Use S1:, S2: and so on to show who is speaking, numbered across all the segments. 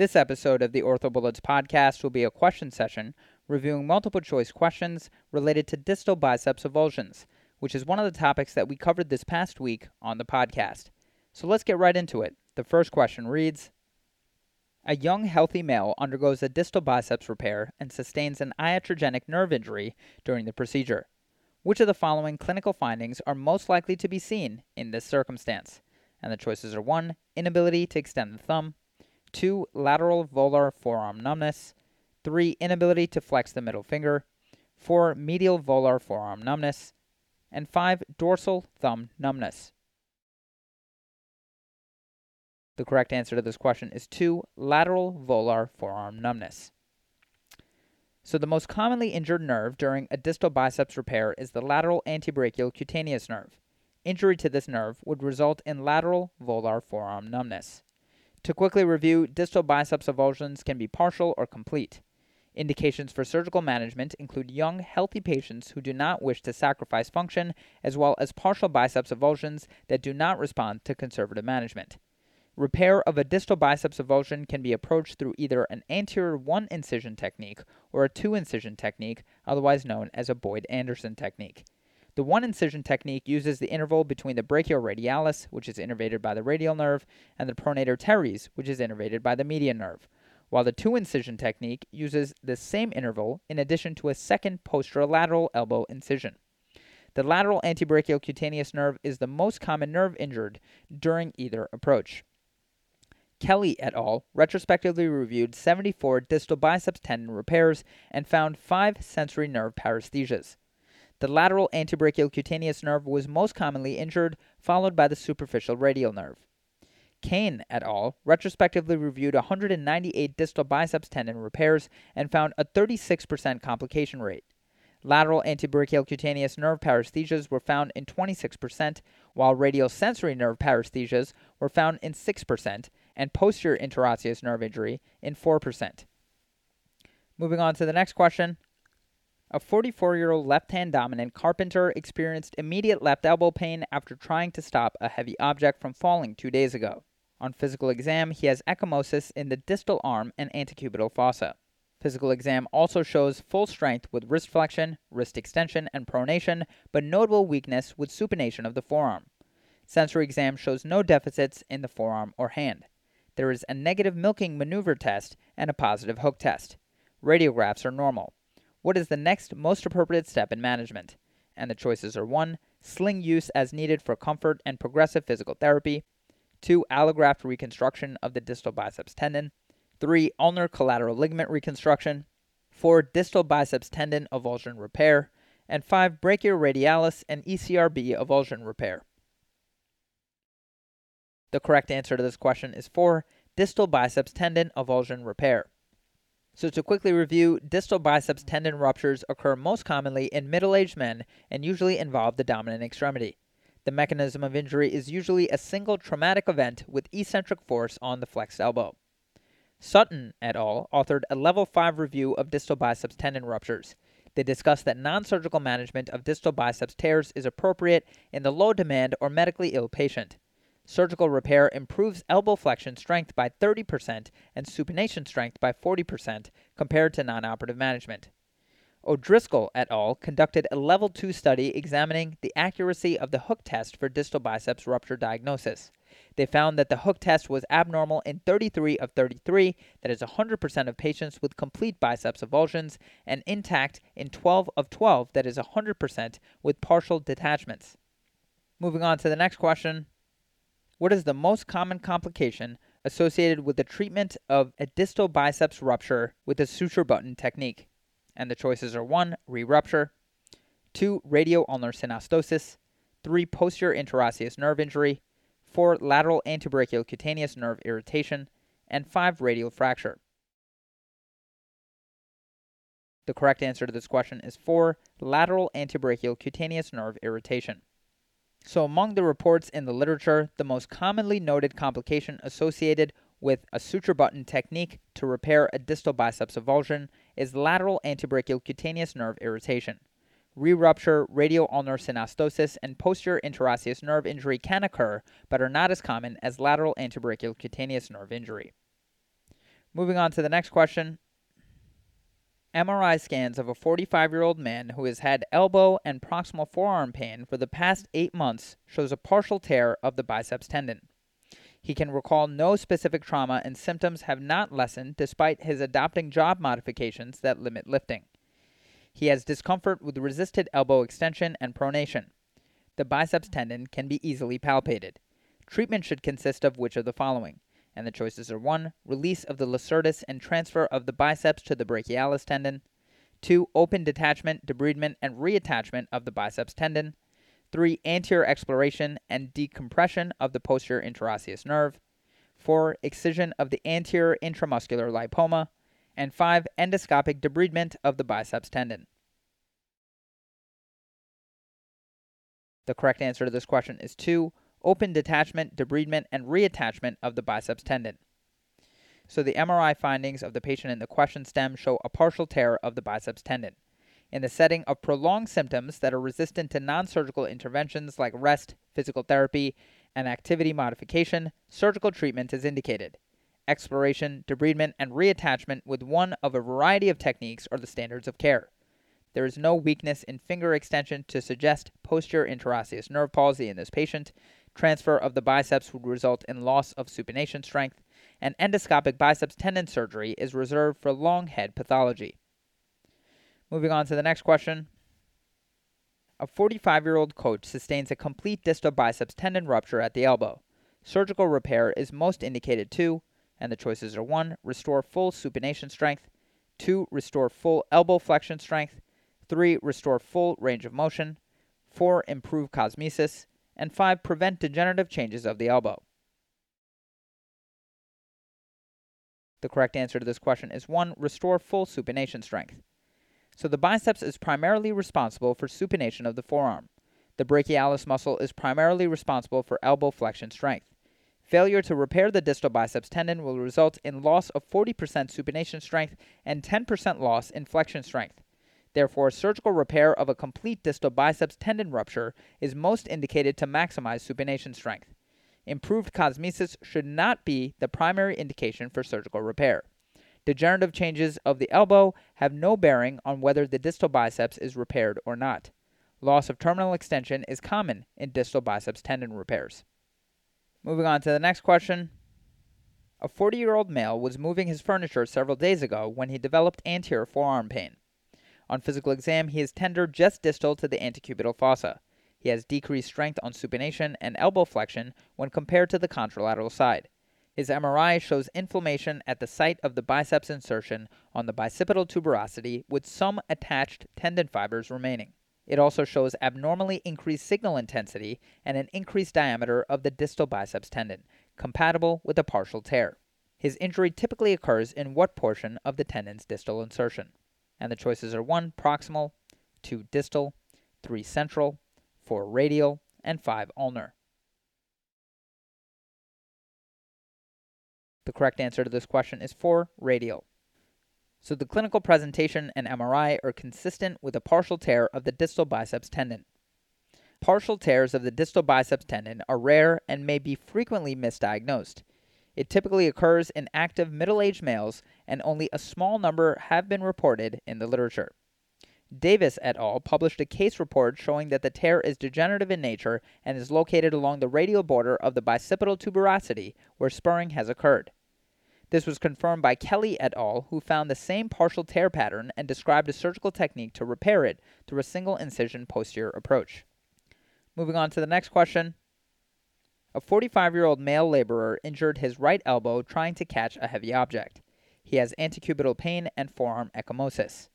S1: This episode of the OrthoBullets podcast will be a question session reviewing multiple choice questions related to distal biceps avulsions, which is one of the topics that we covered this past week on the podcast. So let's get right into it. The first question reads A young, healthy male undergoes a distal biceps repair and sustains an iatrogenic nerve injury during the procedure. Which of the following clinical findings are most likely to be seen in this circumstance? And the choices are 1. Inability to extend the thumb, 2. Lateral volar forearm numbness, 3. Inability to flex the middle finger, 4. Medial volar forearm numbness, and 5. Dorsal thumb numbness. The correct answer to this question is 2. Lateral volar forearm numbness. So, the most commonly injured nerve during a distal biceps repair is the lateral antebrachial cutaneous nerve. Injury to this nerve would result in lateral volar forearm numbness. To quickly review, distal biceps avulsions can be partial or complete. Indications for surgical management include young, healthy patients who do not wish to sacrifice function, as well as partial biceps avulsions that do not respond to conservative management. Repair of a distal biceps avulsion can be approached through either an anterior one incision technique or a two incision technique, otherwise known as a Boyd Anderson technique. The one incision technique uses the interval between the brachioradialis, which is innervated by the radial nerve, and the pronator teres, which is innervated by the median nerve, while the two incision technique uses the same interval in addition to a second posterolateral elbow incision. The lateral antebrachial cutaneous nerve is the most common nerve injured during either approach. Kelly et al. retrospectively reviewed 74 distal biceps tendon repairs and found five sensory nerve paresthesias. The lateral antebrachial cutaneous nerve was most commonly injured, followed by the superficial radial nerve. Cain et al. retrospectively reviewed 198 distal biceps tendon repairs and found a 36% complication rate. Lateral antebrachial cutaneous nerve paresthesias were found in 26%, while radial sensory nerve paresthesias were found in 6%, and posterior interosseous nerve injury in 4%. Moving on to the next question. A 44 year old left hand dominant carpenter experienced immediate left elbow pain after trying to stop a heavy object from falling two days ago. On physical exam, he has ecchymosis in the distal arm and antecubital fossa. Physical exam also shows full strength with wrist flexion, wrist extension, and pronation, but notable weakness with supination of the forearm. Sensory exam shows no deficits in the forearm or hand. There is a negative milking maneuver test and a positive hook test. Radiographs are normal. What is the next most appropriate step in management? And the choices are 1. Sling use as needed for comfort and progressive physical therapy. 2. Allograft reconstruction of the distal biceps tendon. 3. Ulnar collateral ligament reconstruction. 4. Distal biceps tendon avulsion repair. And 5. Brachioradialis and ECRB avulsion repair. The correct answer to this question is 4. Distal biceps tendon avulsion repair. So, to quickly review, distal biceps tendon ruptures occur most commonly in middle aged men and usually involve the dominant extremity. The mechanism of injury is usually a single traumatic event with eccentric force on the flexed elbow. Sutton et al. authored a level 5 review of distal biceps tendon ruptures. They discussed that non surgical management of distal biceps tears is appropriate in the low demand or medically ill patient. Surgical repair improves elbow flexion strength by 30% and supination strength by 40% compared to non-operative management. O'Driscoll et al. conducted a level 2 study examining the accuracy of the hook test for distal biceps rupture diagnosis. They found that the hook test was abnormal in 33 of 33, that is 100% of patients with complete biceps avulsions, and intact in 12 of 12, that is 100% with partial detachments. Moving on to the next question. What is the most common complication associated with the treatment of a distal biceps rupture with a suture button technique? And the choices are 1. Re-rupture 2. Radio-ulnar synostosis 3. Posterior interosseous nerve injury 4. Lateral antebrachial cutaneous nerve irritation and 5. Radial fracture. The correct answer to this question is 4. Lateral antebrachial cutaneous nerve irritation. So, among the reports in the literature, the most commonly noted complication associated with a suture button technique to repair a distal biceps avulsion is lateral antebrachial cutaneous nerve irritation. Re-rupture, radio-ulnar synostosis, and posterior interosseous nerve injury can occur, but are not as common as lateral antebrachial cutaneous nerve injury. Moving on to the next question. MRI scans of a 45 year old man who has had elbow and proximal forearm pain for the past eight months shows a partial tear of the biceps tendon. He can recall no specific trauma and symptoms have not lessened despite his adopting job modifications that limit lifting. He has discomfort with resisted elbow extension and pronation. The biceps tendon can be easily palpated. Treatment should consist of which of the following? And the choices are 1. Release of the lacertus and transfer of the biceps to the brachialis tendon. 2. Open detachment, debridement, and reattachment of the biceps tendon. 3. Anterior exploration and decompression of the posterior interosseous nerve. 4. Excision of the anterior intramuscular lipoma. And 5. Endoscopic debridement of the biceps tendon. The correct answer to this question is 2 open detachment, debridement, and reattachment of the biceps tendon. So the MRI findings of the patient in the question stem show a partial tear of the biceps tendon. In the setting of prolonged symptoms that are resistant to non surgical interventions like rest, physical therapy, and activity modification, surgical treatment is indicated. Exploration, debridement, and reattachment with one of a variety of techniques are the standards of care. There is no weakness in finger extension to suggest posterior interosseous nerve palsy in this patient, Transfer of the biceps would result in loss of supination strength, and endoscopic biceps tendon surgery is reserved for long head pathology. Moving on to the next question. A 45 year old coach sustains a complete distal biceps tendon rupture at the elbow. Surgical repair is most indicated to, and the choices are 1. Restore full supination strength, 2. Restore full elbow flexion strength, 3. Restore full range of motion, 4. Improve cosmesis, and 5. Prevent degenerative changes of the elbow. The correct answer to this question is 1. Restore full supination strength. So the biceps is primarily responsible for supination of the forearm. The brachialis muscle is primarily responsible for elbow flexion strength. Failure to repair the distal biceps tendon will result in loss of 40% supination strength and 10% loss in flexion strength. Therefore, surgical repair of a complete distal biceps tendon rupture is most indicated to maximize supination strength. Improved cosmesis should not be the primary indication for surgical repair. Degenerative changes of the elbow have no bearing on whether the distal biceps is repaired or not. Loss of terminal extension is common in distal biceps tendon repairs. Moving on to the next question. A 40 year old male was moving his furniture several days ago when he developed anterior forearm pain. On physical exam, he is tender just distal to the antecubital fossa. He has decreased strength on supination and elbow flexion when compared to the contralateral side. His MRI shows inflammation at the site of the biceps insertion on the bicipital tuberosity with some attached tendon fibers remaining. It also shows abnormally increased signal intensity and an increased diameter of the distal biceps tendon, compatible with a partial tear. His injury typically occurs in what portion of the tendon's distal insertion? And the choices are 1 proximal, 2 distal, 3 central, 4 radial, and 5 ulnar. The correct answer to this question is 4 radial. So the clinical presentation and MRI are consistent with a partial tear of the distal biceps tendon. Partial tears of the distal biceps tendon are rare and may be frequently misdiagnosed. It typically occurs in active middle aged males, and only a small number have been reported in the literature. Davis et al. published a case report showing that the tear is degenerative in nature and is located along the radial border of the bicipital tuberosity where spurring has occurred. This was confirmed by Kelly et al., who found the same partial tear pattern and described a surgical technique to repair it through a single incision posterior approach. Moving on to the next question. A 45 year old male laborer injured his right elbow trying to catch a heavy object. He has antecubital pain and forearm ecchymosis.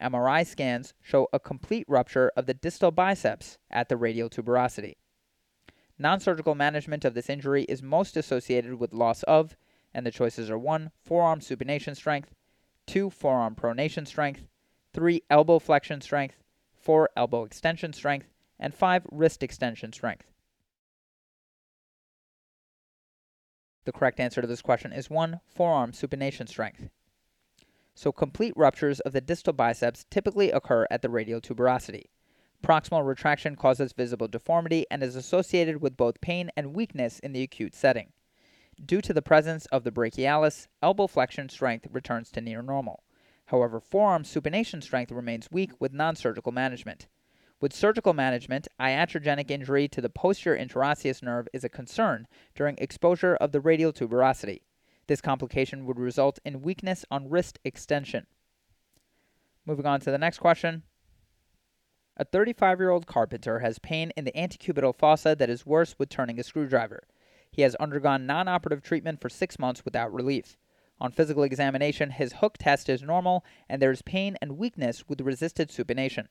S1: MRI scans show a complete rupture of the distal biceps at the radial tuberosity. Non surgical management of this injury is most associated with loss of, and the choices are 1. Forearm supination strength, 2. Forearm pronation strength, 3. Elbow flexion strength, 4. Elbow extension strength, and 5. Wrist extension strength. The correct answer to this question is 1. Forearm supination strength. So complete ruptures of the distal biceps typically occur at the radial tuberosity. Proximal retraction causes visible deformity and is associated with both pain and weakness in the acute setting. Due to the presence of the brachialis, elbow flexion strength returns to near normal. However, forearm supination strength remains weak with non surgical management. With surgical management, iatrogenic injury to the posterior interosseous nerve is a concern during exposure of the radial tuberosity. This complication would result in weakness on wrist extension. Moving on to the next question. A 35 year old carpenter has pain in the antecubital fossa that is worse with turning a screwdriver. He has undergone non operative treatment for six months without relief. On physical examination, his hook test is normal and there is pain and weakness with resisted supination.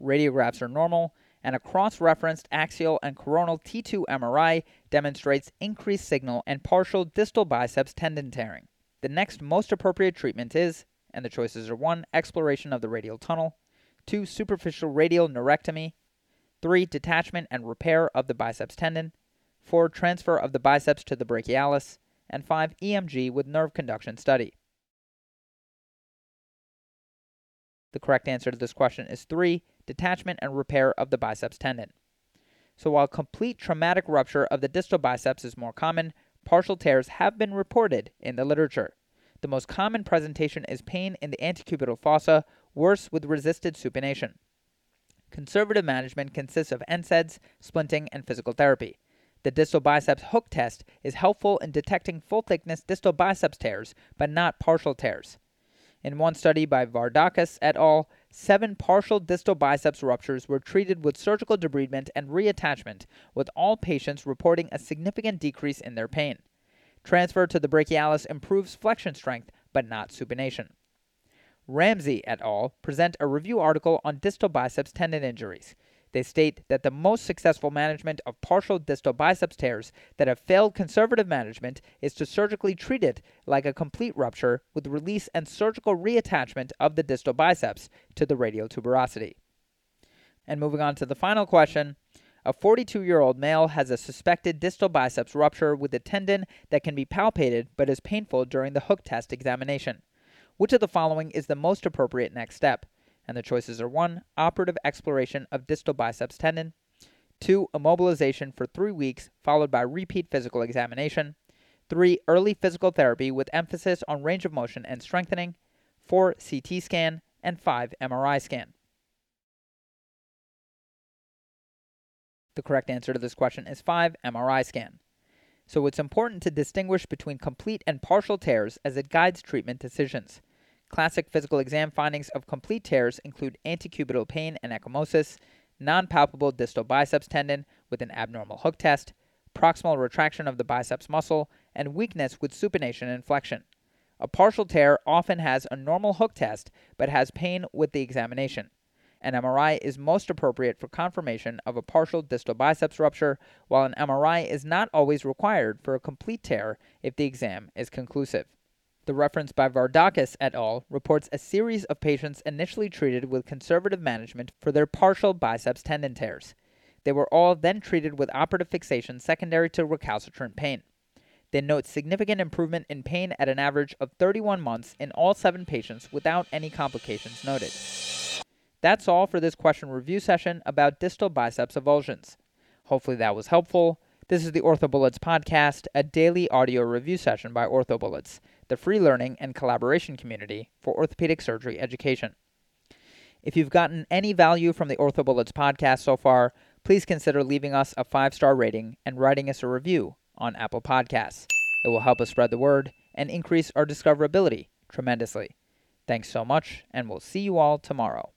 S1: Radiographs are normal, and a cross referenced axial and coronal T2 MRI demonstrates increased signal and partial distal biceps tendon tearing. The next most appropriate treatment is, and the choices are 1. Exploration of the radial tunnel, 2. Superficial radial neurectomy, 3. Detachment and repair of the biceps tendon, 4. Transfer of the biceps to the brachialis, and 5. EMG with nerve conduction study. The correct answer to this question is 3. Detachment and repair of the biceps tendon. So while complete traumatic rupture of the distal biceps is more common, partial tears have been reported in the literature. The most common presentation is pain in the antecubital fossa, worse with resisted supination. Conservative management consists of NSAIDs, splinting, and physical therapy. The distal biceps hook test is helpful in detecting full thickness distal biceps tears, but not partial tears. In one study by Vardakas et al., seven partial distal biceps ruptures were treated with surgical debridement and reattachment, with all patients reporting a significant decrease in their pain. Transfer to the brachialis improves flexion strength, but not supination. Ramsey et al. present a review article on distal biceps tendon injuries. They state that the most successful management of partial distal biceps tears that have failed conservative management is to surgically treat it like a complete rupture with release and surgical reattachment of the distal biceps to the radial tuberosity. And moving on to the final question. A 42 year old male has a suspected distal biceps rupture with a tendon that can be palpated but is painful during the hook test examination. Which of the following is the most appropriate next step? And the choices are 1. Operative exploration of distal biceps tendon. 2. Immobilization for 3 weeks, followed by repeat physical examination. 3. Early physical therapy with emphasis on range of motion and strengthening. 4. CT scan. And 5. MRI scan. The correct answer to this question is 5. MRI scan. So it's important to distinguish between complete and partial tears as it guides treatment decisions. Classic physical exam findings of complete tears include antecubital pain and ecchymosis, non palpable distal biceps tendon with an abnormal hook test, proximal retraction of the biceps muscle, and weakness with supination and flexion. A partial tear often has a normal hook test but has pain with the examination. An MRI is most appropriate for confirmation of a partial distal biceps rupture, while an MRI is not always required for a complete tear if the exam is conclusive. The reference by Vardakas et al. reports a series of patients initially treated with conservative management for their partial biceps tendon tears. They were all then treated with operative fixation secondary to recalcitrant pain. They note significant improvement in pain at an average of 31 months in all seven patients without any complications noted. That's all for this question review session about distal biceps avulsions. Hopefully that was helpful. This is the OrthoBullets podcast, a daily audio review session by OrthoBullets the free learning and collaboration community for orthopedic surgery education. If you've gotten any value from the OrthoBullets podcast so far, please consider leaving us a five star rating and writing us a review on Apple Podcasts. It will help us spread the word and increase our discoverability tremendously. Thanks so much, and we'll see you all tomorrow.